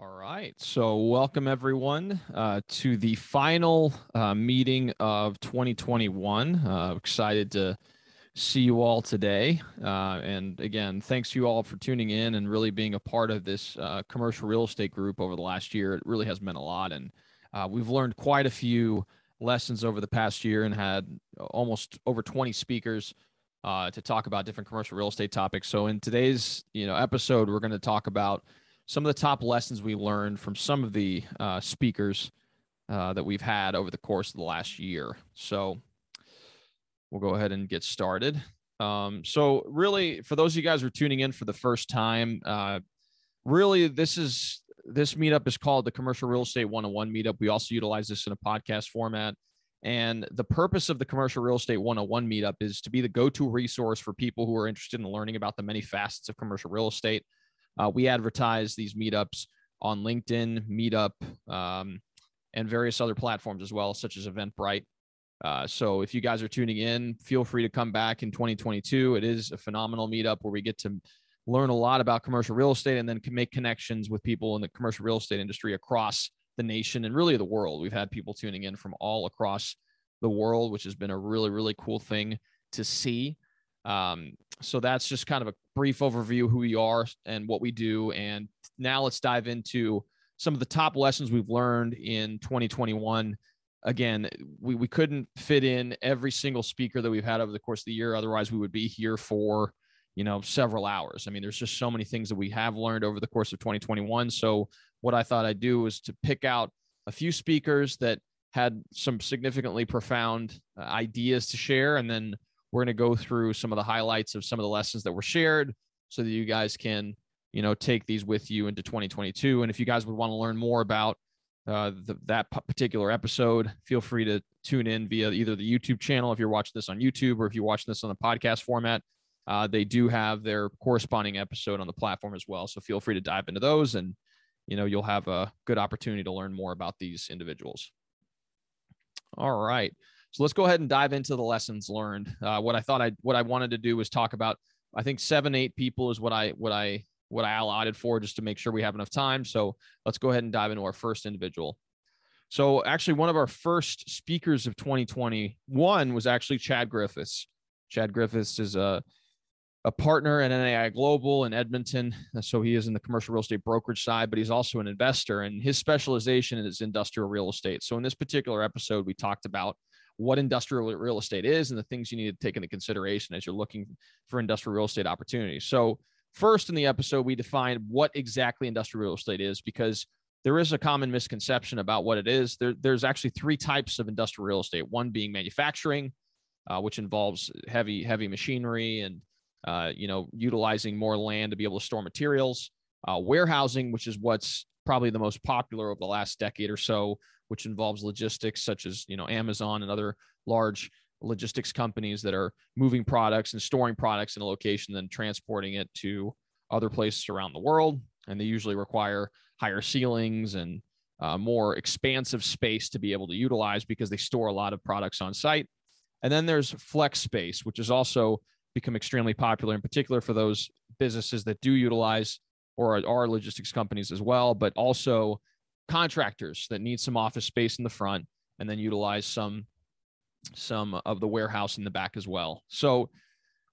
All right. So, welcome everyone uh, to the final uh, meeting of 2021. Uh, excited to see you all today. Uh, and again, thanks to you all for tuning in and really being a part of this uh, commercial real estate group over the last year. It really has meant a lot. And uh, we've learned quite a few lessons over the past year and had almost over 20 speakers. to talk about different commercial real estate topics. So in today's you know episode, we're going to talk about some of the top lessons we learned from some of the uh, speakers uh, that we've had over the course of the last year. So we'll go ahead and get started. Um, so really, for those of you guys who are tuning in for the first time, uh, really this is this meetup is called the Commercial Real Estate 101 meetup. We also utilize this in a podcast format. And the purpose of the Commercial Real Estate 101 meetup is to be the go to resource for people who are interested in learning about the many facets of commercial real estate uh, we advertise these meetups on LinkedIn, Meetup, um, and various other platforms as well, such as Eventbrite. Uh, so if you guys are tuning in, feel free to come back in 2022. It is a phenomenal meetup where we get to learn a lot about commercial real estate and then can make connections with people in the commercial real estate industry across the nation and really the world. We've had people tuning in from all across the world, which has been a really, really cool thing to see. Um, so that's just kind of a brief overview who we are and what we do. And now let's dive into some of the top lessons we've learned in 2021. Again, we, we couldn't fit in every single speaker that we've had over the course of the year. Otherwise, we would be here for, you know, several hours. I mean, there's just so many things that we have learned over the course of 2021. So what I thought I'd do was to pick out a few speakers that had some significantly profound uh, ideas to share and then we're going to go through some of the highlights of some of the lessons that were shared so that you guys can, you know, take these with you into 2022. And if you guys would want to learn more about uh, the, that particular episode, feel free to tune in via either the YouTube channel if you're watching this on YouTube or if you're watching this on the podcast format. Uh, they do have their corresponding episode on the platform as well. So feel free to dive into those and, you know, you'll have a good opportunity to learn more about these individuals. All right. So let's go ahead and dive into the lessons learned. Uh, what I thought I what I wanted to do was talk about. I think seven eight people is what I what I what I allotted for just to make sure we have enough time. So let's go ahead and dive into our first individual. So actually, one of our first speakers of 2021 was actually Chad Griffiths. Chad Griffiths is a a partner at NAI Global in Edmonton. So he is in the commercial real estate brokerage side, but he's also an investor, and his specialization is industrial real estate. So in this particular episode, we talked about what industrial real estate is and the things you need to take into consideration as you're looking for industrial real estate opportunities. So, first in the episode, we defined what exactly industrial real estate is because there is a common misconception about what it is. There, there's actually three types of industrial real estate. One being manufacturing, uh, which involves heavy heavy machinery and uh, you know utilizing more land to be able to store materials. Uh, warehousing, which is what's probably the most popular over the last decade or so, which involves logistics such as you know Amazon and other large logistics companies that are moving products and storing products in a location, then transporting it to other places around the world. And they usually require higher ceilings and uh, more expansive space to be able to utilize because they store a lot of products on site. And then there's flex space, which has also become extremely popular, in particular for those businesses that do utilize or are logistics companies as well, but also contractors that need some office space in the front and then utilize some some of the warehouse in the back as well. So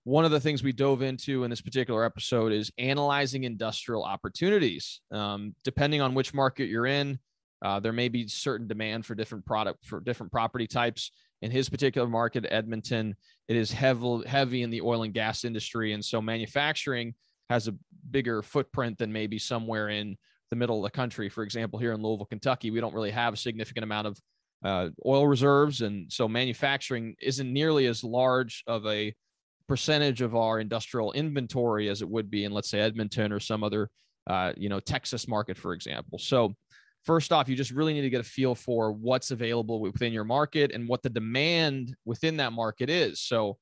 one of the things we dove into in this particular episode is analyzing industrial opportunities. Um, depending on which market you're in, uh, there may be certain demand for different product for different property types. In his particular market, Edmonton, it is heavy heavy in the oil and gas industry, and so manufacturing has a bigger footprint than maybe somewhere in the middle of the country. For example, here in Louisville, Kentucky, we don't really have a significant amount of uh, oil reserves. And so manufacturing isn't nearly as large of a percentage of our industrial inventory as it would be in, let's say, Edmonton or some other, uh, you know, Texas market, for example. So, first off, you just really need to get a feel for what's available within your market and what the demand within that market is. So,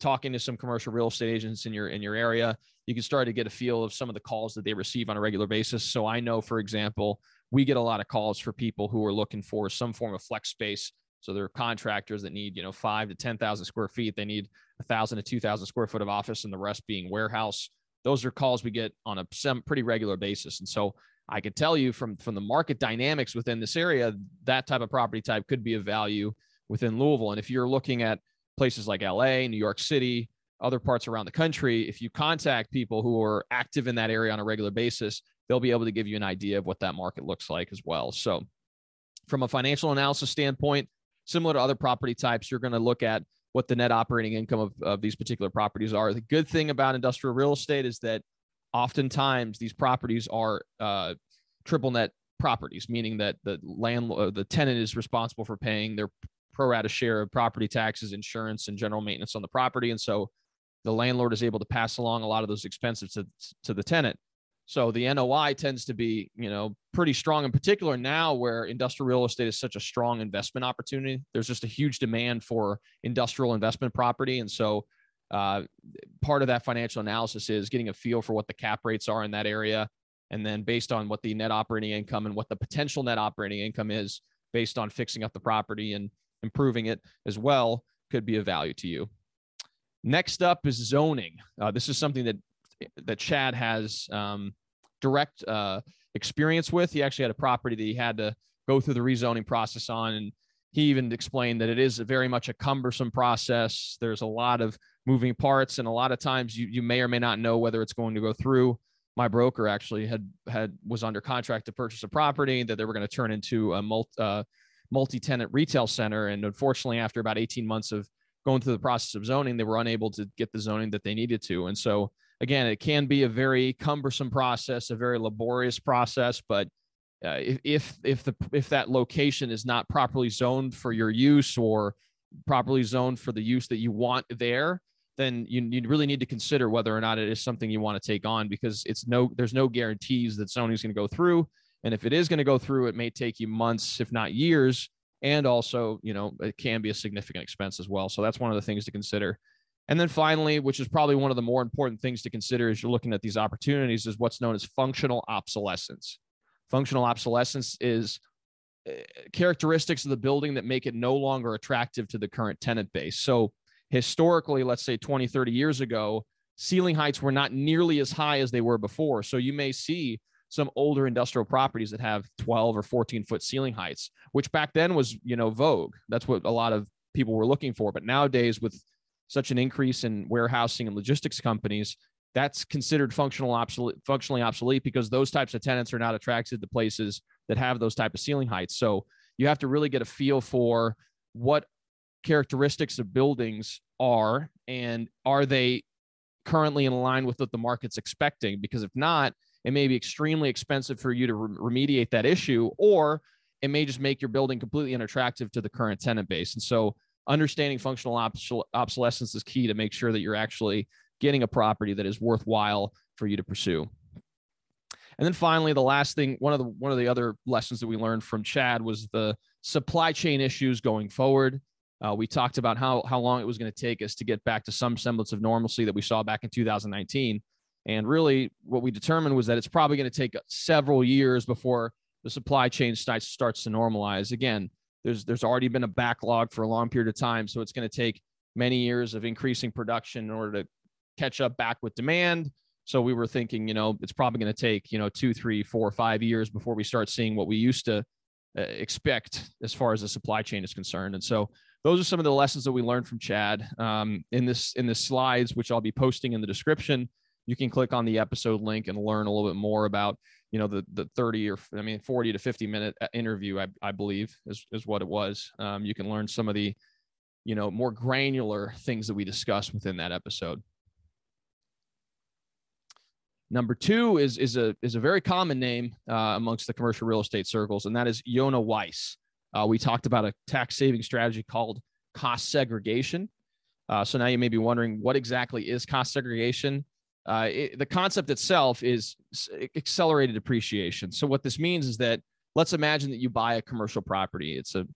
talking to some commercial real estate agents in your in your area you can start to get a feel of some of the calls that they receive on a regular basis. So i know for example we get a lot of calls for people who are looking for some form of flex space. So there are contractors that need you know five to ten thousand square feet. They need a thousand to two thousand square foot of office and the rest being warehouse. Those are calls we get on a pretty regular basis. And so I could tell you from from the market dynamics within this area, that type of property type could be of value within Louisville. And if you're looking at places like LA, New York City, other parts around the country, if you contact people who are active in that area on a regular basis, they'll be able to give you an idea of what that market looks like as well. So, from a financial analysis standpoint, similar to other property types, you're going to look at what the net operating income of, of these particular properties are. The good thing about industrial real estate is that oftentimes these properties are uh, triple net properties, meaning that the landlord, the tenant is responsible for paying their pro rata share of property taxes, insurance, and general maintenance on the property. And so the landlord is able to pass along a lot of those expenses to, to the tenant. So the NOI tends to be, you know, pretty strong in particular now where industrial real estate is such a strong investment opportunity. There's just a huge demand for industrial investment property. And so uh, part of that financial analysis is getting a feel for what the cap rates are in that area. And then based on what the net operating income and what the potential net operating income is based on fixing up the property and improving it as well could be of value to you. Next up is zoning. Uh, this is something that that Chad has um, direct uh, experience with. He actually had a property that he had to go through the rezoning process on, and he even explained that it is very much a cumbersome process. There's a lot of moving parts, and a lot of times you you may or may not know whether it's going to go through. My broker actually had had was under contract to purchase a property that they were going to turn into a multi uh, multi-tenant retail center, and unfortunately, after about 18 months of going through the process of zoning, they were unable to get the zoning that they needed to, and so again, it can be a very cumbersome process, a very laborious process, but uh, if if the if that location is not properly zoned for your use or properly zoned for the use that you want there, then you, you really need to consider whether or not it is something you want to take on because it's no there's no guarantees that zoning is going to go through, and if it is going to go through, it may take you months, if not years, and also you know it can be a significant expense as well. So that's one of the things to consider. And then finally, which is probably one of the more important things to consider as you're looking at these opportunities, is what's known as functional obsolescence. Functional obsolescence is eh, characteristics of the building that make it no longer attractive to the current tenant base. So, historically, let's say 20, 30 years ago, ceiling heights were not nearly as high as they were before. So, you may see some older industrial properties that have 12 or 14 foot ceiling heights, which back then was, you know, vogue. That's what a lot of people were looking for. But nowadays, with such an increase in warehousing and logistics companies, that's considered functional obsolete, functionally obsolete because those types of tenants are not attracted to places that have those type of ceiling heights. So you have to really get a feel for what characteristics of buildings are and are they currently in line with what the market's expecting because if not it may be extremely expensive for you to re- remediate that issue or it may just make your building completely unattractive to the current tenant base and so understanding functional obsolescence is key to make sure that you're actually getting a property that is worthwhile for you to pursue. And then finally, the last thing, one of the one of the other lessons that we learned from Chad was the supply chain issues going forward. Uh, we talked about how how long it was going to take us to get back to some semblance of normalcy that we saw back in 2019. And really, what we determined was that it's probably going to take several years before the supply chain starts starts to normalize. Again, there's there's already been a backlog for a long period of time, so it's going to take many years of increasing production in order to catch up back with demand. So we were thinking, you know, it's probably going to take you know two, three, four, five years before we start seeing what we used to uh, expect as far as the supply chain is concerned. And so those are some of the lessons that we learned from Chad um, in this in the slides, which I'll be posting in the description. You can click on the episode link and learn a little bit more about you know the the 30 or i mean 40 to 50 minute uh, interview i, I believe is, is what it was. Um, you can learn some of the you know more granular things that we discuss within that episode. Number two is is a is a very common name uh, amongst the commercial real estate circles and that is Yonah Weiss. Uh, we talked about a tax saving strategy called cost segregation. Uh, so now you may be wondering what exactly is cost segregation uh, it, the concept itself is accelerated depreciation. So what this means is that let's imagine that you buy a commercial property. It's a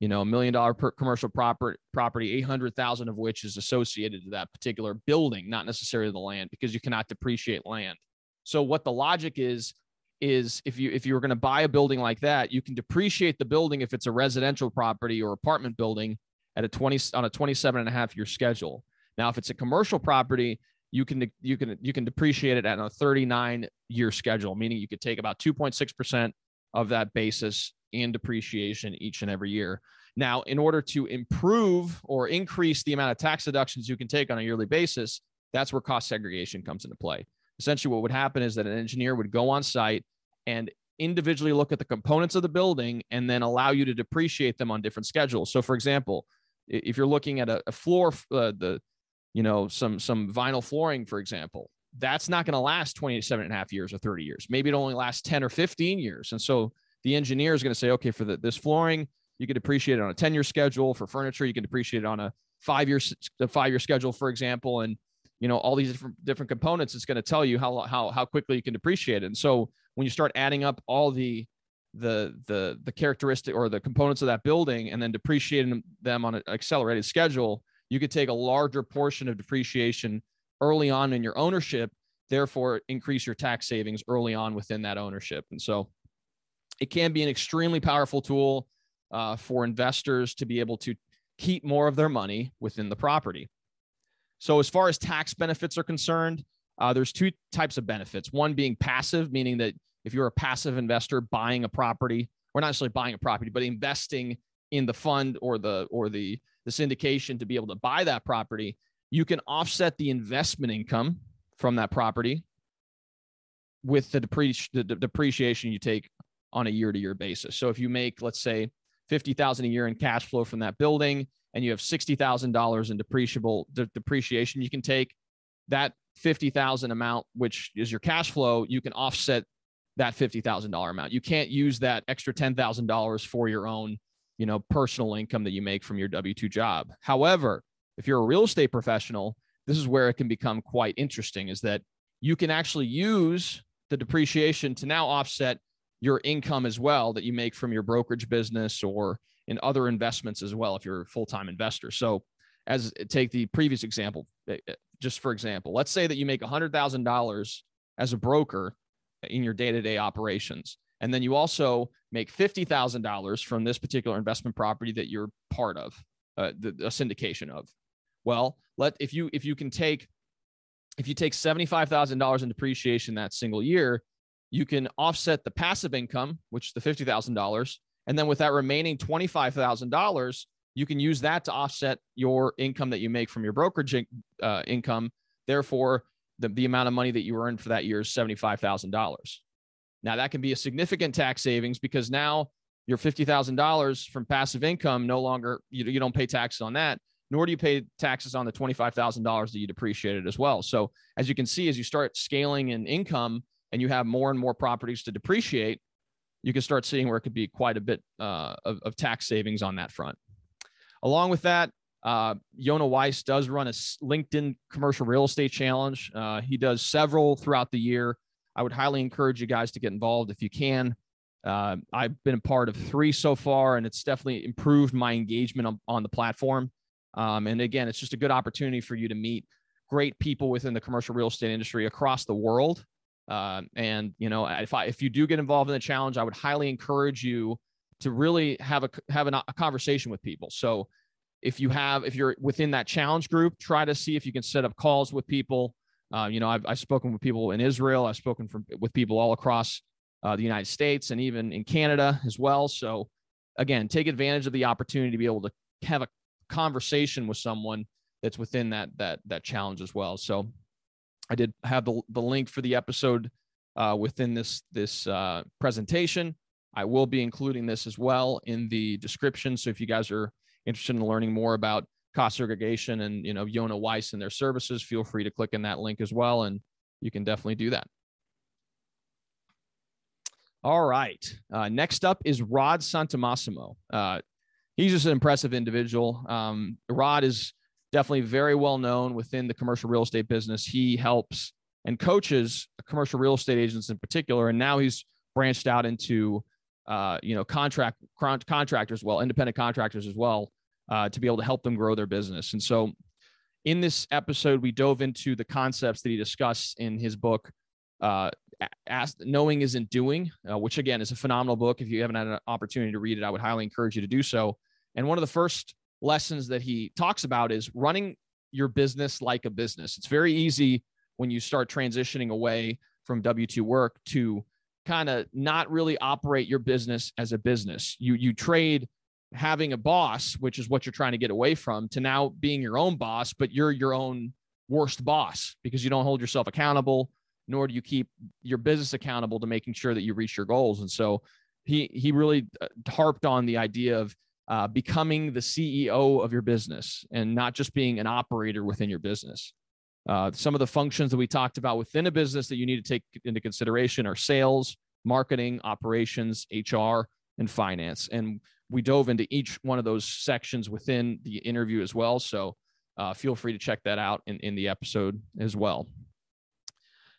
you know a million dollar per commercial property property 800,000 of which is associated to that particular building not necessarily the land because you cannot depreciate land so what the logic is is if you if you were going to buy a building like that you can depreciate the building if it's a residential property or apartment building at a 20 on a 27 and a half year schedule now if it's a commercial property you can you can you can depreciate it at a 39 year schedule, meaning you could take about 2.6 percent of that basis in depreciation each and every year. Now, in order to improve or increase the amount of tax deductions you can take on a yearly basis, that's where cost segregation comes into play. Essentially, what would happen is that an engineer would go on site and individually look at the components of the building and then allow you to depreciate them on different schedules. So, for example, if you're looking at a, floor, uh, the you know some some vinyl flooring, for example, that's not going to last 27 and a half years or 30 years. Maybe it only lasts 10 or 15 years. And so the engineer is going to say, okay, for the, this flooring, you can depreciate it on a 10 year schedule. For furniture, you can depreciate it on a five year, five year schedule, for example. And, you know, all these different, different components, it's going to tell you how, how, how quickly you can depreciate it. And so when you start adding up all the, the, the, the characteristic or the components of that building and then depreciating them on an accelerated schedule, you could take a larger portion of depreciation early on in your ownership, therefore increase your tax savings early on within that ownership. And so it can be an extremely powerful tool uh, for investors to be able to keep more of their money within the property. So, as far as tax benefits are concerned, uh, there's two types of benefits. One being passive, meaning that if you're a passive investor buying a property, or not necessarily buying a property, but investing in the fund or the or the the syndication to be able to buy that property, you can offset the investment income from that property with the, depreci- the depreciation you take on a year to year basis. So if you make, let's say, 50,000 a year in cash flow from that building and you have $60,000 in depreciable de- depreciation, you can take that 50,000 amount, which is your cash flow, you can offset that $50,000 amount. You can't use that extra $10,000 for your own, you know, personal income that you make from your W2 job. However, if you're a real estate professional, this is where it can become quite interesting is that you can actually use the depreciation to now offset your income as well that you make from your brokerage business or in other investments as well if you're a full-time investor so as take the previous example eh, eh, just for example let's say that you make $100000 as a broker in your day-to-day operations and then you also make $50000 from this particular investment property that you're part of uh, the, a syndication of well let if you if you can take if you take $75000 in depreciation that single year you can offset the passive income, which is the $50,000. And then with that remaining $25,000, you can use that to offset your income that you make from your brokerage uh, income. Therefore, the, the amount of money that you earned for that year is $75,000. Now, that can be a significant tax savings because now your $50,000 from passive income no longer, you, you don't pay taxes on that, nor do you pay taxes on the $25,000 that you depreciated as well. So, as you can see, as you start scaling in income, and you have more and more properties to depreciate, you can start seeing where it could be quite a bit uh, of, of, tax savings on that front. Along with that, uh, Yonah Weiss does run a LinkedIn commercial real estate challenge. Uh, he does several throughout the year. I would highly encourage you guys to get involved if you can. Uh, I've been a part of three so far, and it's definitely improved my engagement on, on the platform. Um, and again, it's just a good opportunity for you to meet great people within the commercial real estate industry across the world uh, and you know, if I if you do get involved in the challenge, I would highly encourage you to really have a have an, a conversation with people. So if you have if you're within that challenge group, try to see if you can set up calls with people. Uh, you know, I've, I've spoken with people in Israel. I've spoken from, with people all across uh, the United States and even in Canada as well. So again, take advantage of the opportunity to be able to have a conversation with someone that's within that that that challenge as well. So I did have the, the link for the episode uh, within this this uh, presentation. I will be including this as well in the description. So if you guys are interested in learning more about cost segregation and you know Yonah Weiss and their services, feel free to click in that link as well, and you can definitely do that. All right. Uh, next up is Rod Santomassimo. Uh, he's just an impressive individual. Um, Rod is definitely very well known within the commercial real estate business. He helps and coaches commercial real estate agents in particular, and now he's branched out into uh, you know contract contractors, well, independent contractors as well, uh, to be able to help them grow their business. And so, in this episode, we dove into the concepts that he discussed in his book. Uh, Ask, knowing isn't doing, uh, which again is a phenomenal book. If you haven't had an opportunity to read it, I would highly encourage you to do so. And one of the first lessons that he talks about is running your business like a business. It's very easy when you start transitioning away from W 2 work to kind of not really operate your business as a business. You, you trade having a boss, which is what you're trying to get away from, to now being your own boss, but you're your own worst boss because you don't hold yourself accountable, nor do you keep your business accountable to making sure that you reach your goals. And so he he really uh, harped on the idea of uh, becoming the CEO of your business and not just being an operator within your business. Uh, some of the functions that we talked about within a business that you need to take into consideration are sales, marketing, operations, HR, and finance. And we dove into each one of those sections within the interview as well. So uh, feel free to check that out in, in the episode as well.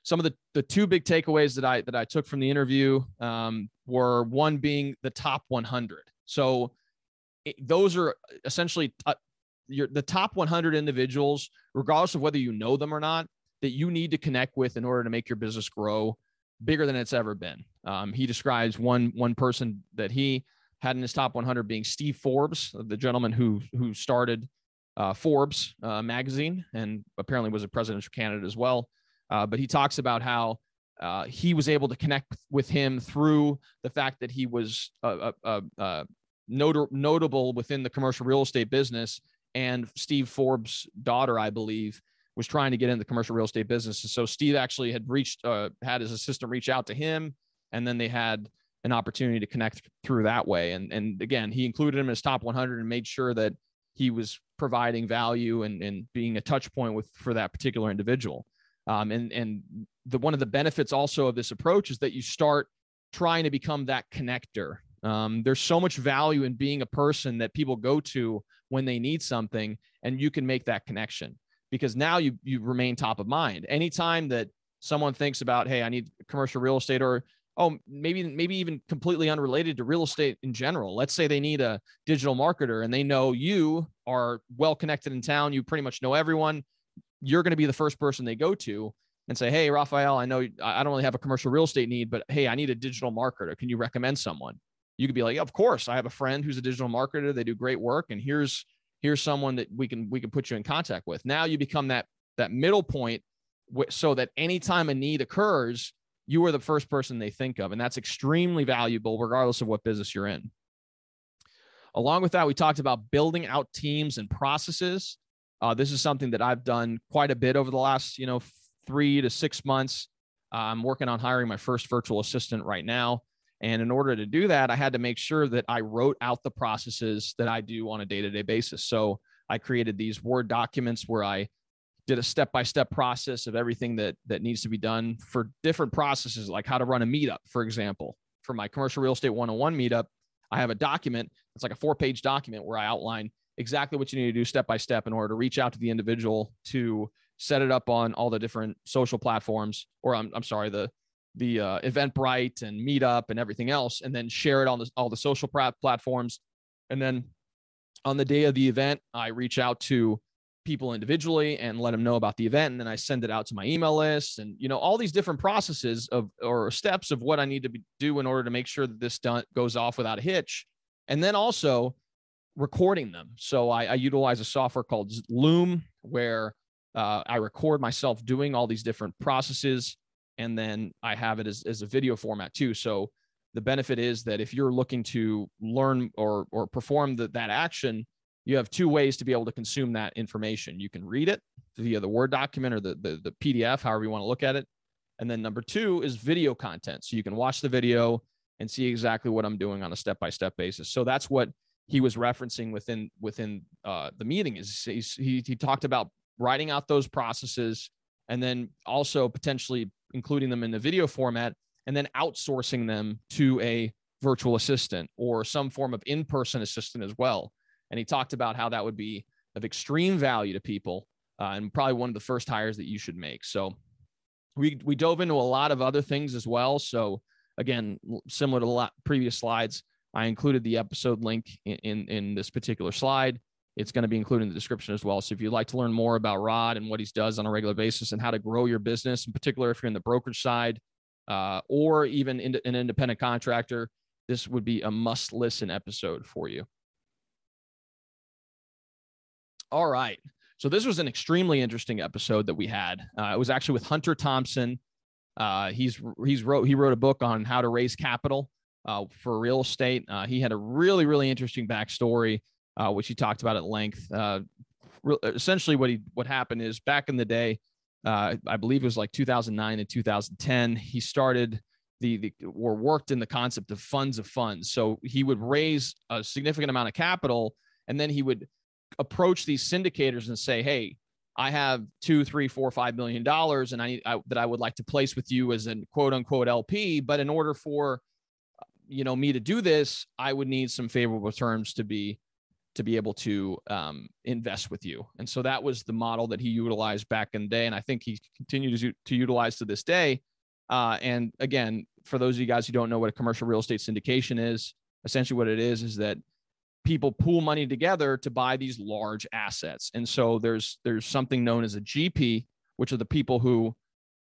Some of the, the two big takeaways that I that I took from the interview um, were one being the top 100. So it, those are essentially uh, your, the top 100 individuals, regardless of whether you know them or not, that you need to connect with in order to make your business grow bigger than it's ever been. Um, he describes one one person that he had in his top 100 being Steve Forbes, the gentleman who who started uh, Forbes uh, magazine and apparently was a presidential candidate as well. Uh, but he talks about how uh, he was able to connect with him through the fact that he was not- notable within the commercial real estate business. And Steve Forbes' daughter, I believe, was trying to get into the commercial real estate business. And so Steve actually had reached, uh, had his assistant reach out to him, and then they had an opportunity to connect through that way. And and again, he included him in his top 100 and made sure that he was providing value and, and being a touch point with for that particular individual. Um, and and the one of the benefits also of this approach is that you start trying to become that connector. Um, there's so much value in being a person that people go to when they need something, and you can make that connection because now you you remain top of mind. Anytime that someone thinks about, hey, I need commercial real estate, or oh, maybe maybe even completely unrelated to real estate in general. Let's say they need a digital marketer and they know you are well connected in town. You pretty much know everyone you're going to be the first person they go to and say, Hey, Raphael, I know I don't really have a commercial real estate need, but hey, I need a digital marketer. Can you recommend someone? You could be like, of course, I have a friend who's a digital marketer. They do great work. And here's, here's someone that we can, we can put you in contact with. Now you become that, that middle point so that anytime a need occurs, you are the first person they think of. And that's extremely valuable, regardless of what business you're in. Along with that, we talked about building out teams and processes uh, this is something that I've done quite a bit over the last, you know, three to six months. Uh, I'm working on hiring my first virtual assistant right now. And in order to do that, I had to make sure that I wrote out the processes that I do on a day to day basis. So I created these Word documents where I did a step by step process of everything that that needs to be done for different processes, like how to run a meetup, for example. For my commercial real estate 101 meetup, I have a document. It's like a four page document where I outline exactly what you need to do step by step in order to reach out to the individual to set it up on all the different social platforms or I'm, I'm sorry the the uh, Eventbrite and Meetup and everything else, and then share it on the, all the social platforms. And then on the day of the event, I reach out to people individually and let them know about the event, and then I send it out to my email list, and you know all these different processes of or steps of what I need to be, do in order to make sure that this done, goes off without a hitch. And then also recording them. So I, I utilize a software called Loom where uh, I record myself doing all these different processes, and then I have it as, as a video format too. So the benefit is that if you're looking to learn or or perform the, that action, you have two ways to be able to consume that information. You can read it via the Word document or the, the, the PDF, however you want to look at it. And then number two is video content. So you can watch the video and see exactly what I'm doing on a step by step basis. So that's what he was referencing within within uh, the meeting is he he talked about writing out those processes and then also potentially including them in the video format and then outsourcing them to a virtual assistant or some form of in-person assistant as well and he talked about how that would be of extreme value to people uh, and probably one of the first hires that you should make so we we dove into a lot of other things as well so again similar to the previous slides I included the episode link in, in, in this particular slide. It's going to be included in the description as well. So if you'd like to learn more about Rod and what he does on a regular basis and how to grow your business, in particular if you're in the brokerage side uh, or even in, an independent contractor, this would be a must listen episode for you. All right. So this was an extremely interesting episode that we had. Uh, it was actually with Hunter Thompson. Uh, he's he's wrote he wrote a book on how to raise capital uh, for real estate. Uh, he had a really really interesting backstory, uh, which he talked about at length. Uh, re- essentially, what he what happened is back in the day, I believe it was like 2009 and 2010. He started the, the or worked in the concept of funds of funds. So he would raise a significant amount of capital, and then he would approach these syndicators and say, "Hey, I have two, three, four, five million dollars, and I, I that I would like to place with you as an quote unquote LP. But in order for you know me to do this, I would need some favorable terms to be to be able to um, invest with you. And so that was the model that he utilized back in the day, and I think he continues to, to utilize to this day. Uh, and again, for those of you guys who don't know what a commercial real estate syndication is, essentially what it is is that people pool money together to buy these large assets. And so there's there's something known as a GP, which are the people who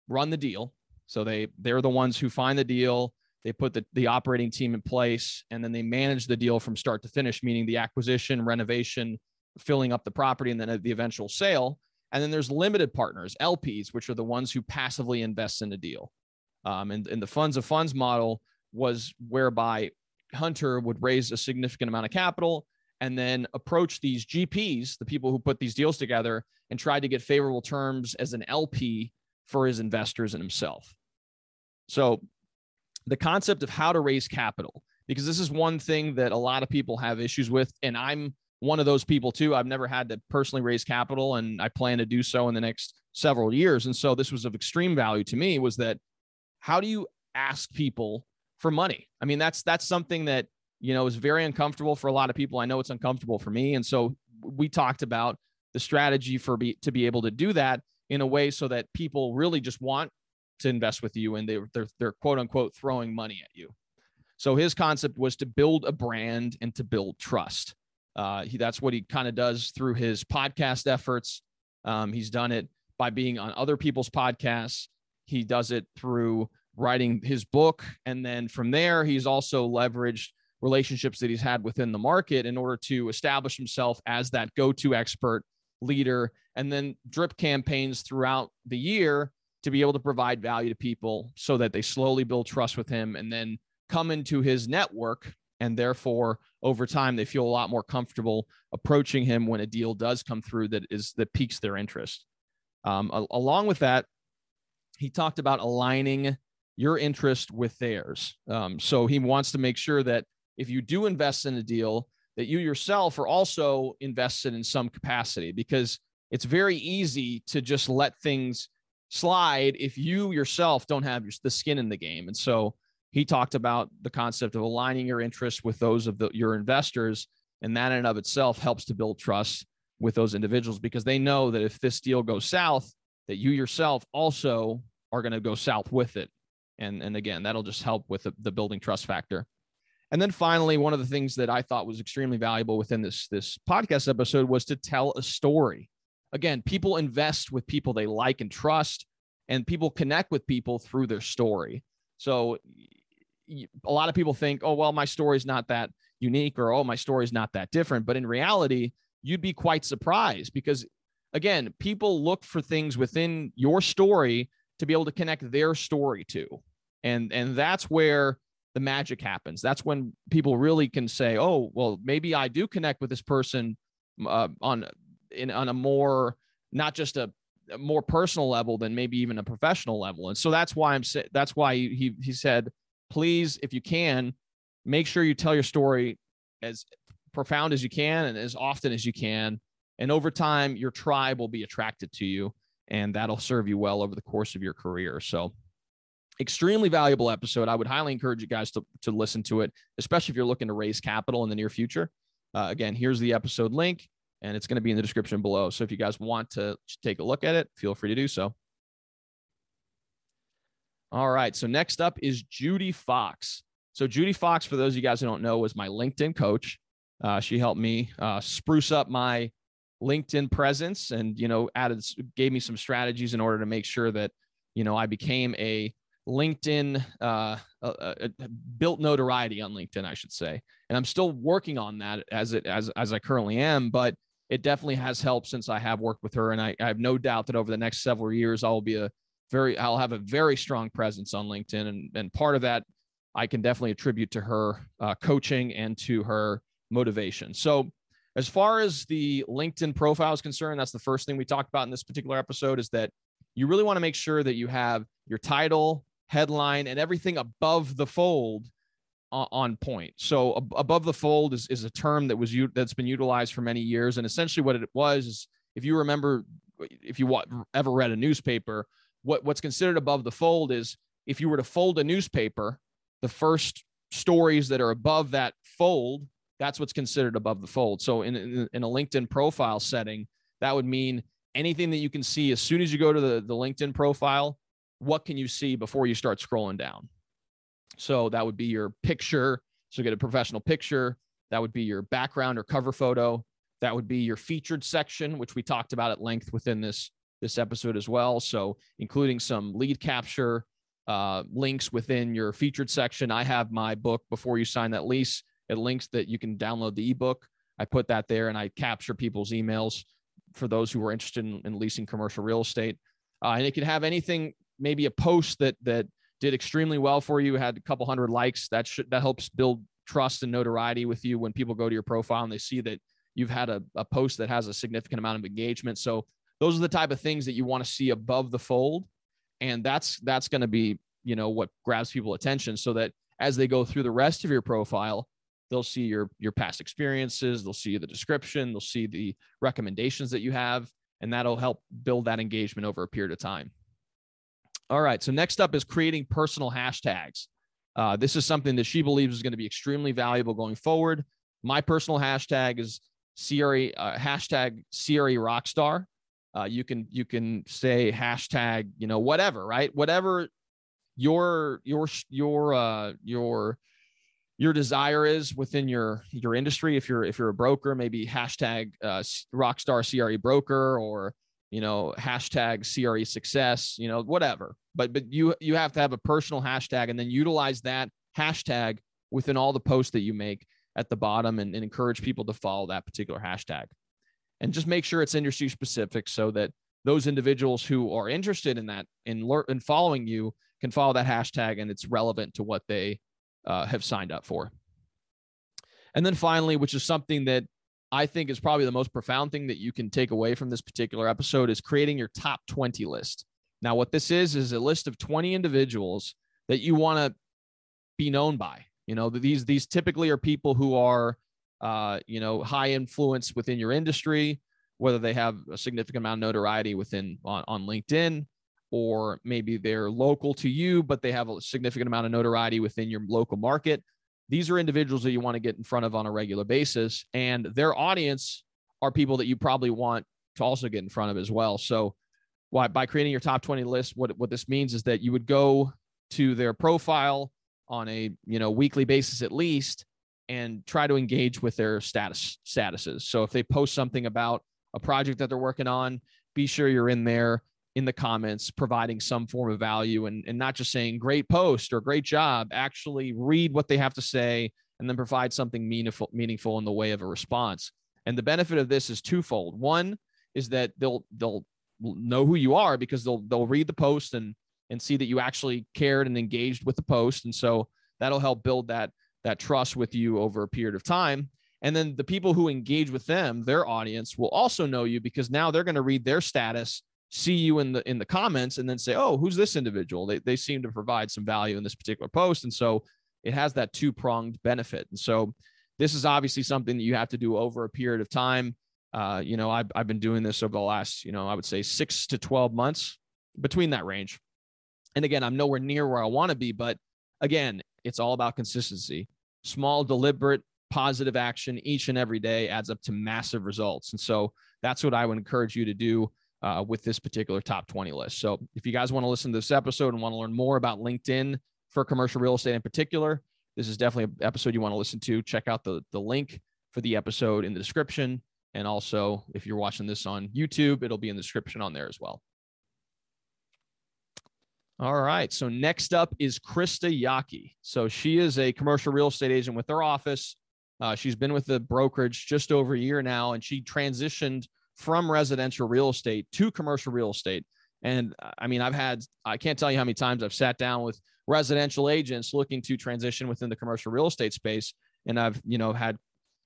run the deal. So they they're the ones who find the deal, they put the, the operating team in place, and then they manage the deal from start to finish, meaning the acquisition, renovation, filling up the property, and then the eventual sale. And then there's limited partners, LPs, which are the ones who passively invest in a deal. Um, and, and the funds of funds model was whereby Hunter would raise a significant amount of capital and then approach these GPs, the people who put these deals together, and try to get favorable terms as an LP for his investors and himself. So, the concept of how to raise capital, because this is one thing that a lot of people have issues with, and I'm one of those people too. I've never had to personally raise capital, and I plan to do so in the next several years. And so, this was of extreme value to me was that how do you ask people for money. I mean, that's that's something that you know is very uncomfortable for a lot of people. I know it's uncomfortable for me, and so we talked about the strategy for be to be able to do that in a way so that people really just want to invest with you and they, they're they're quote unquote throwing money at you. So his concept was to build a brand and to build trust. Uh, he, that's what he kind of does through his podcast efforts. Um, he's done it by being on other people's podcasts. He does it through writing his book. And then from there, he's also leveraged relationships that he's had within the market in order to establish himself as that go to expert leader. And then drip campaigns throughout the year to be able to provide value to people so that they slowly build trust with him and then come into his network. And therefore, over time, they feel a lot more comfortable approaching him when a deal does come through that is that piques their interest. Um, along with that, he talked about aligning your interest with theirs. Um, so he wants to make sure that if you do invest in a deal, that you yourself are also invested in some capacity because it's very easy to just let things slide if you yourself don't have your, the skin in the game. And so he talked about the concept of aligning your interests with those of the, your investors. And that in and of itself helps to build trust with those individuals because they know that if this deal goes south, that you yourself also are going to go south with it and and again that'll just help with the, the building trust factor. And then finally one of the things that i thought was extremely valuable within this this podcast episode was to tell a story. Again people invest with people they like and trust and people connect with people through their story. So a lot of people think oh well my story's not that unique or oh my story's not that different. But in reality you'd be quite surprised because again people look for things within your story to be able to connect their story to and and that's where the magic happens. That's when people really can say oh well maybe i do connect with this person uh, on in on a more not just a, a, more personal level than maybe even a professional level. And so that's why i'm that's why he he said please if you can make sure you tell your story as profound as you can and as often as you can. And over time your tribe will be attracted to you and that'll serve you well over the course of your career. So, extremely valuable episode. I would highly encourage you guys to, to listen to it, especially if you're looking to raise capital in the near future. Uh, again, here's the episode link, and it's going to be in the description below. So, if you guys want to take a look at it, feel free to do so. All right. So, next up is Judy Fox. So, Judy Fox, for those of you guys who don't know, was my LinkedIn coach. Uh, she helped me uh, spruce up my LinkedIn presence and, you know, added, gave me some strategies in order to make sure that, you know, I became a LinkedIn, uh, a, a built notoriety on LinkedIn, I should say. And I'm still working on that as it, as, as I currently am, but it definitely has helped since I have worked with her. And I, I have no doubt that over the next several years, I'll be a very, I'll have a very strong presence on LinkedIn. And, and part of that I can definitely attribute to her uh, coaching and to her motivation. So, as far as the LinkedIn profile is concerned, that's the first thing we talked about in this particular episode is that you really want to make sure that you have your title, headline, and everything above the fold on point. So above the fold is, is a term that was that's been utilized for many years, and essentially what it was is if you remember, if you ever read a newspaper, what what's considered above the fold is if you were to fold a newspaper, the first stories that are above that fold, that's what's considered above the fold. So in in, in a LinkedIn profile setting, that would mean anything that you can see as soon as you go to the, the LinkedIn profile, what can you see before you start scrolling down? So that would be your picture. So get a professional picture. That would be your background or cover photo. That would be your featured section, which we talked about at length within this this episode as well. So including some lead capture uh, links within your featured section. I have my book before you sign that lease. It links that you can download the ebook. I put that there and I capture people's emails for those who are interested in, in leasing commercial real estate. Uh, and it can have anything, maybe a post that that did extremely well for you, had a couple hundred likes. That should that helps build trust and notoriety with you when people go to your profile and they see that you've had a, a post that has a significant amount of engagement. So those are the type of things that you want to see above the fold. And that's that's going to be, you know, what grabs people attention so that as they go through the rest of your profile, they'll see your your past experiences, they'll see the description, they'll see the recommendations that you have, and that'll help build that engagement over a period of time. All right. So next up is creating personal hashtags. Uh, this is something that she believes is going to be extremely valuable going forward. My personal hashtag is CRE uh, hashtag CRE Rockstar. Uh, you can you can say hashtag you know whatever right whatever your your your uh your your desire is within your your industry if you're if you're a broker maybe hashtag uh, rockstar cre broker or you know hashtag cre success you know whatever but but you you have to have a personal hashtag and then utilize that hashtag within all the posts that you make at the bottom and, and encourage people to follow that particular hashtag and just make sure it's industry specific so that those individuals who are interested in that in learn in following you can follow that hashtag and it's relevant to what they uh, have signed up for and then finally which is something that I think is probably the most profound thing that you can take away from this particular episode is creating your top 20 list. Now, what this is, is a list of 20 individuals that you want to be known by. You know, these, these typically are people who are, uh, you know, high influence within your industry, whether they have a significant amount of notoriety within on, on LinkedIn, or maybe they're local to you, but they have a significant amount of notoriety within your local market these are individuals that you want to get in front of on a regular basis and their audience are people that you probably want to also get in front of as well so why by creating your top 20 list what, what this means is that you would go to their profile on a you know weekly basis at least and try to engage with their status statuses. So if they post something about a project that they're working on be sure you're in there in the comments providing some form of value and, and not just saying great post or great job. Actually read what they have to say and then provide something meaningful meaningful in the way of a response. And the benefit of this is twofold. One is that they'll they'll know who you are because they'll they'll read the post and and see that you actually cared and engaged with the post. And so that'll help build that that trust with you over a period of time. And then the people who engage with them their audience will also know you because now they're going to read their status see you in the in the comments and then say oh who's this individual? They, they seem to provide some value in this particular post. And so it has that two pronged benefit. And so this is obviously something that you have to do over a period of time uh, you know I've, I've been doing this over the last you know i would say six to 12 months between that range and again i'm nowhere near where i want to be but again it's all about consistency small deliberate positive action each and every day adds up to massive results and so that's what i would encourage you to do uh, with this particular top 20 list. So if you guys want to listen to this episode and want to learn more about LinkedIn for commercial real estate in particular, this is definitely an episode you want to listen to. Check out the, the link for the episode in the description. And also, if you're watching this on YouTube, it'll be in the description on there as well. All right. So next up is Krista Yaki. So she is a commercial real estate agent with her office Uh, she's been with the brokerage just over a year now, and she transitioned from residential real estate to commercial real estate. And I mean, I've had, I can't tell you how many times I've sat down with residential agents looking to transition within the commercial real estate space. And I've, you know, had,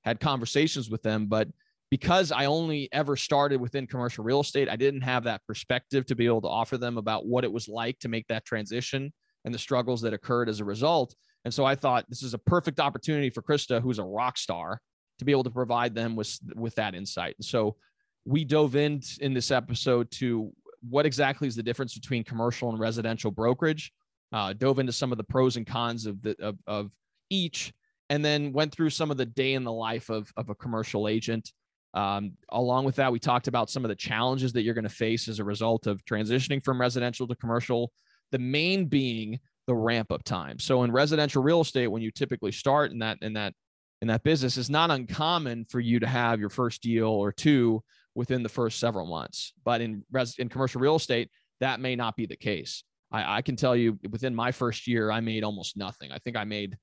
had conversations with them, but because I only ever started within commercial real estate, I didn't have that perspective to be able to offer them about what it was like to make that transition and the struggles that occurred as a result. And so I thought this is a perfect opportunity for Krista, who's a rock star, to be able to provide them with with that insight. And so we dove in in this episode to what exactly is the difference between commercial and residential brokerage. Uh, dove into some of the pros and cons of the of, of each, and then went through some of the day in the life of of a commercial agent. Um, along with that, we talked about some of the challenges that you're going to face as a result of transitioning from residential to commercial. The main being the ramp up time. So in residential real estate, when you typically start in that in that in that business, it's not uncommon for you to have your first deal or two within the first several months. But in res, in commercial real estate, that may not be the case. I, I can tell you within my first year, I made almost nothing. I think I made,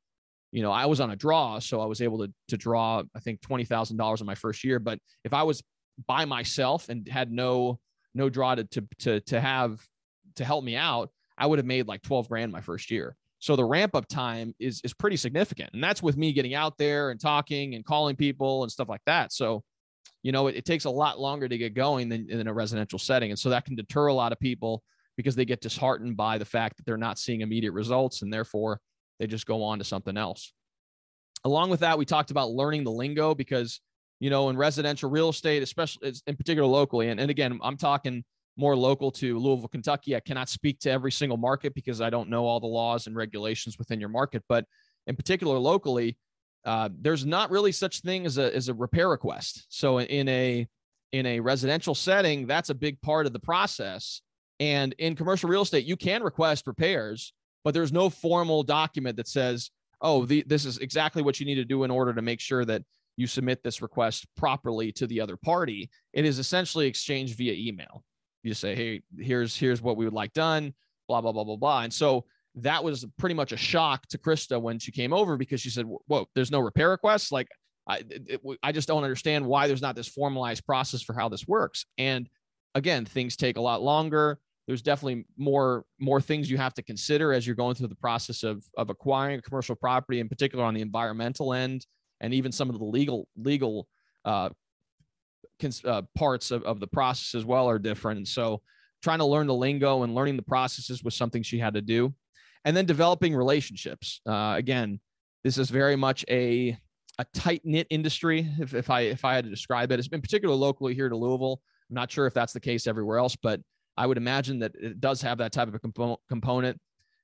you know, I was on a draw, so I was able to to draw I think twenty thousand dollars in my first year. But if I was by myself and had no no draw to to to, to have to help me out, I would have made like 12 grand my first year. So the ramp up time is is pretty significant. And that's with me getting out there and talking and calling people and stuff like that. So, you know, it, it takes a lot longer to get going than in a residential setting. And so that can deter a lot of people because they get disheartened by the fact that they're not seeing immediate results and therefore they just go on to something else. Along with that, we talked about learning the lingo because, you know, in residential real estate, especially in particular locally, and, and again, I'm talking more local to Louisville, Kentucky. I cannot speak to every single market because I don't know all the laws and regulations within your market. But in particular, locally, uh, there's not really such thing as a as a repair request. So in a in a residential setting, that's a big part of the process. And in commercial real estate, you can request repairs, but there's no formal document that says, "Oh, the, this is exactly what you need to do in order to make sure that you submit this request properly to the other party." It is essentially exchanged via email you say, hey, here's here's what we would like done, blah blah blah blah blah. And so that was pretty much a shock to Krista when she came over because she said, "Whoa, there's no repair requests." Like, I it, I just don't understand why there's not this formalized process for how this works. And again, things take a lot longer. There's definitely more more things you have to consider as you're going through the process of of acquiring a commercial property, in particular on the environmental end, and even some of the legal legal uh, uh, parts of, of the process as well are different. And so trying to learn the lingo and learning the processes was something she had to do. And then developing relationships. Uh, again, this is very much a a tight knit industry. If, if I if I had to describe it, it's been particularly locally here to Louisville. I'm not sure if that's the case everywhere else, but I would imagine that it does have that type of a component.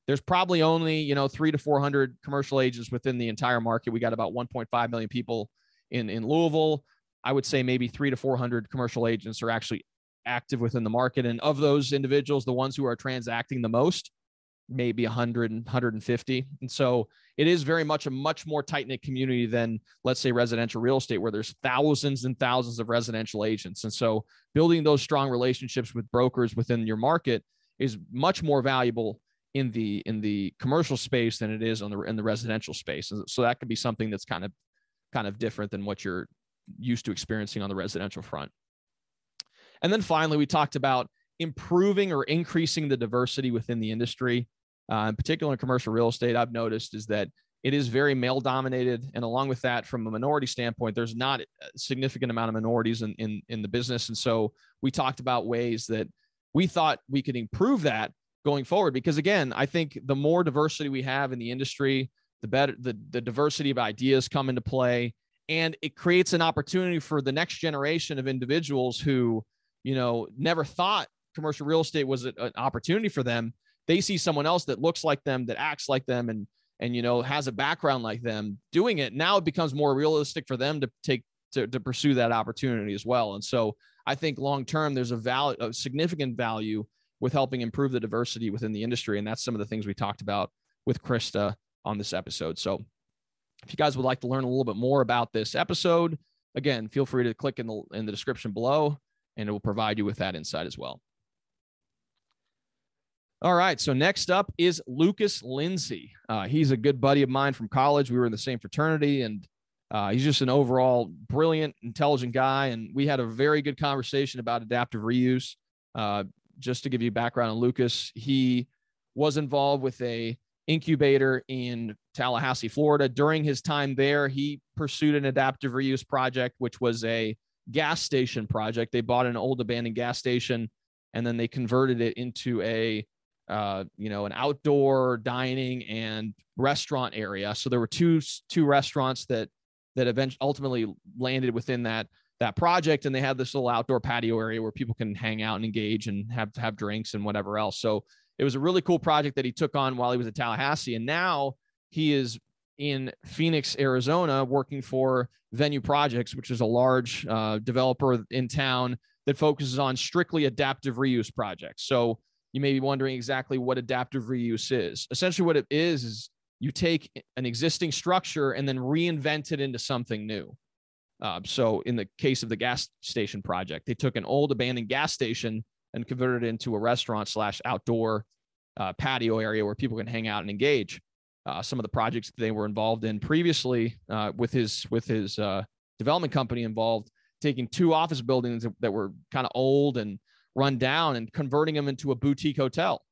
There's probably only you know three to four hundred commercial agents within the entire market. We got about 1.5 million people in in Louisville. I would say maybe three to 400 commercial agents are actually active within the market. And of those individuals, the ones who are transacting the most, maybe 100 and 150. And so it is very much a much more tight knit community than, let's say, residential real estate, where there's thousands and thousands of residential agents. And so building those strong relationships with brokers within your market is much more valuable in the in the commercial space than it is on the in the residential space. And so that could be something that's kind of kind of different than what you're used to experiencing on the residential front. And then finally, we talked about improving or increasing the diversity within the industry. Uh, in particular, in commercial real estate, I've noticed is that it is very male dominated. And along with that, from a minority standpoint, there's not a significant amount of minorities in, in, in the business. And so we talked about ways that we thought we could improve that going forward. Because again, I think the more diversity we have in the industry, the better the, the diversity of ideas come into play and it creates an opportunity for the next generation of individuals who you know never thought commercial real estate was an opportunity for them they see someone else that looks like them that acts like them and and you know has a background like them doing it now it becomes more realistic for them to take to, to pursue that opportunity as well. And so i think long term there's a value a significant value with helping improve the diversity within the industry. And that's some of the things we talked about with krista on this episode. So if you guys would like to learn a little bit more about this episode, again, feel free to click in the in the description below and it will provide you with that insight as well. All right. So next up is Lucas Lindsay. Uh, he's a good buddy of mine from college. We were in the same fraternity, and Uh, he's just an overall brilliant, intelligent guy. And we had a very good conversation about adaptive reuse. Uh, just to give you background on Lucas, he was involved with a incubator in Tallahassee, Florida. During his time there, he pursued an adaptive reuse project, which was a gas station project. They bought an old abandoned gas station and then they converted it into a uh, you know an outdoor dining and restaurant area. So there were two two restaurants that that eventually ultimately landed within that that project and they had this little outdoor patio area where people can hang out and engage and have have drinks and whatever else so it was a really cool project that he took on while he was at tallahassee and now he is in phoenix arizona working for venue projects which is a large uh, developer in town that focuses on strictly adaptive reuse projects so you may be wondering exactly what adaptive reuse is essentially what it is is you take an existing structure and then reinvent it into something new. Uh, so, in the case of the gas station project, they took an old abandoned gas station and converted it into a restaurant slash outdoor uh, patio area where people can hang out and engage. Uh, some of the projects they were involved in previously uh, with his with his uh, development company involved taking two office buildings that were kind of old and run down and converting them into a boutique hotel,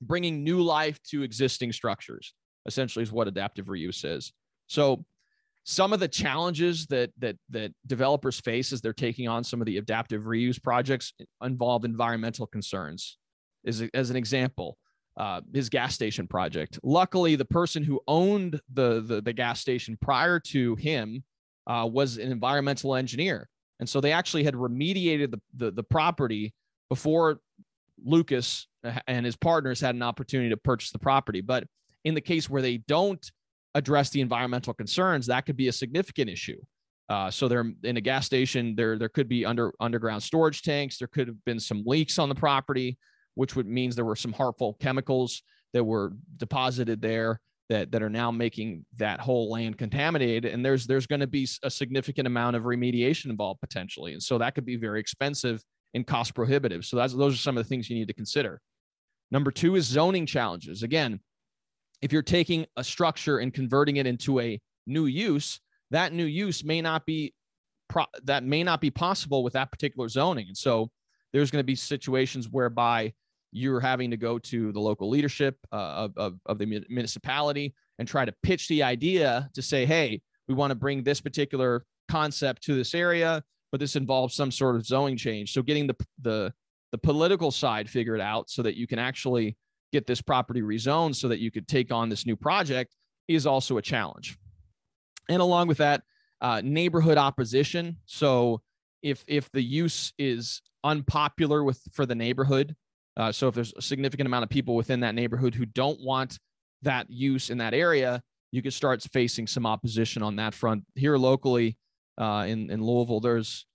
bringing new life to existing structures essentially is what adaptive reuse is. So some of the challenges that that that developers face as they're taking on some of the adaptive reuse projects involve environmental concerns. Is as an example, uh, his gas station project. Luckily, the person who owned the the, the gas station prior to him uh, was an environmental engineer, and so they actually had remediated the, the the property before Lucas and his partners had an opportunity to purchase the property. But in the case where they don't address the environmental concerns, that could be a significant issue. Uh, so they're in a gas station. There, there could be under underground storage tanks. There could have been some leaks on the property, which would means there were some harmful chemicals that were deposited there that that are now making that whole land contaminated. And there's there's going to be a significant amount of remediation involved potentially, and so that could be very expensive and cost prohibitive. So that's those are some of the things you need to consider. Number two is zoning challenges. Again, if you're taking a structure and converting it into a new use, that new use may not be pro- that may not be possible with that particular zoning. And so there's going to be situations whereby you're having to go to the local leadership uh, of, of, of the municipality and try to pitch the idea to say, hey, we want to bring this particular concept to this area, but this involves some sort of zoning change. So getting the the the political side figured out so that you can actually get this property rezoned so that you could take on this new project is also a challenge. And along with that, uh, neighborhood opposition. So if if the use is unpopular with for the neighborhood, uh, so if there's a significant amount of people within that neighborhood who don't want that use in that area, you could start facing some opposition on that front. Here locally uh, in in Louisville, there's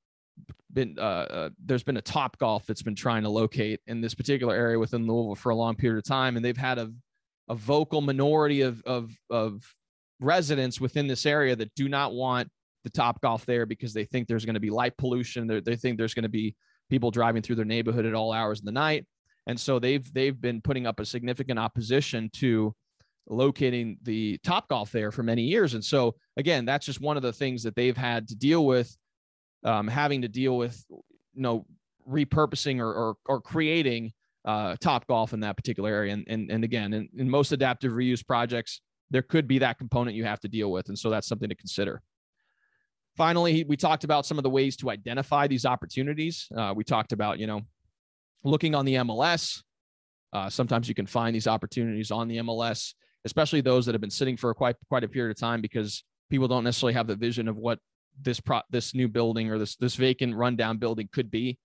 been uh, uh, there's been a Topgolf that's been trying to locate in this particular area within Louisville for a long period of time, and they've had a a vocal minority of of of residents within this area that do not want the Topgolf there because they think there's going to be light pollution. They're, they think there's going to be people driving through their neighborhood at all hours of the night, and so they've they've been putting up a significant opposition to locating the Topgolf there for many years. And so again, that's just one of the things that they've had to deal with um, having to deal with you know repurposing or or, or creating uh, Topgolf in that particular area. And and, and again, in, in most adaptive reuse projects, there could be that component you have to deal with, and so that's something to consider. Finally, we talked about some of the ways to identify these opportunities. Uh, we talked about you know looking on the MLS. Uh, sometimes you can find these opportunities on the MLS, especially those that have been sitting for quite quite a period of time because people don't necessarily have the vision of what this pro this new building or this this vacant rundown building could be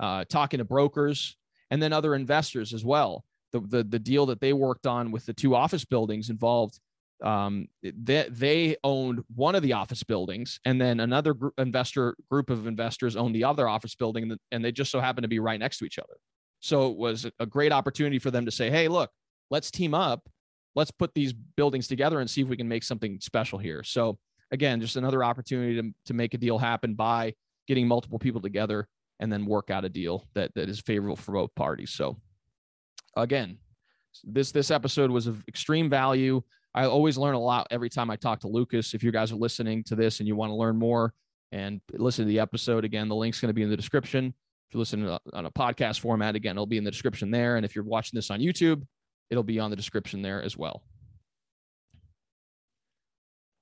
uh, talking to brokers and then other investors as well the, the the deal that they worked on with the two office buildings involved um, they, they owned one of the office buildings and then another group investor group of investors owned the other office building and they just so happened to be right next to each other so it was a great opportunity for them to say hey look let's team up let's put these buildings together and see if we can make something special here so again, just another opportunity to, to make a deal happen by getting multiple people together and then work out a deal that, that is favorable for both parties. So again, this this episode was of extreme value. I always learn a lot every time I talk to Lucas. If you guys are listening to this and you want to learn more and listen to the episode, again, the link's going to be in the description. If you're listening on a podcast format, again, it'll be in the description there. And if you're watching this on YouTube, it'll be on the description there as well.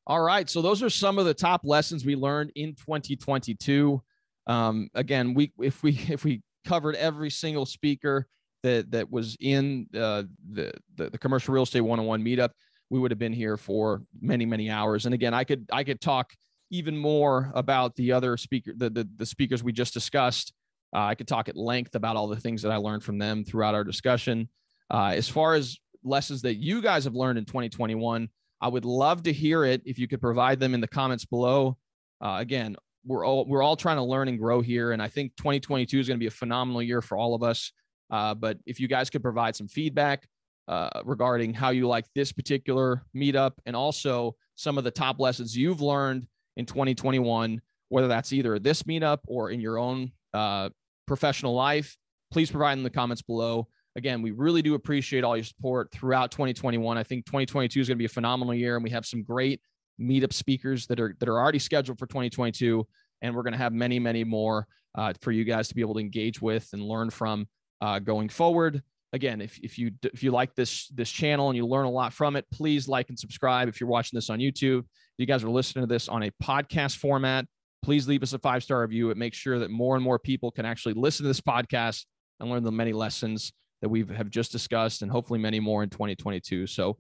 All right. So those are some of the top lessons we learned in 2022. Um, again, we if we if we covered every single speaker that that was in uh, the, the the commercial real estate 101 meetup, we would have been here for many many hours. And again, I could I could talk even more about the other speaker the the, the speakers we just discussed. Uh, I could talk at length about all the things that I learned from them throughout our discussion. Uh, as far as lessons that you guys have learned in 2021, I would love to hear it if you could provide them in the comments below. Uh, again, we're all we're all trying to learn and grow here, and I think 2022 is going to be a phenomenal year for all of us. Uh, but if you guys could provide some feedback uh, regarding how you like this particular meetup, and also some of the top lessons you've learned in 2021, whether that's either this meetup or in your own uh, professional life, please provide in the comments below again, we really do appreciate all your support throughout 2021. I think 2022 is going to be a phenomenal year, and we have some great meetup speakers that are that are already scheduled for 2022, and we're going to have many, many more uh, for you guys to be able to engage with and learn from uh, going forward. Again, if, if you if you like this this channel and you learn a lot from it, please like and subscribe. If you're watching this on YouTube, if you guys are listening to this on a podcast format, please leave us a five star review. It makes sure that more and more people can actually listen to this podcast and learn the many lessons that we have just discussed and hopefully many more in 2022. So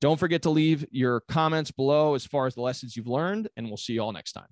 don't forget to leave your comments below as far as the lessons you've learned, and we'll see you all next time.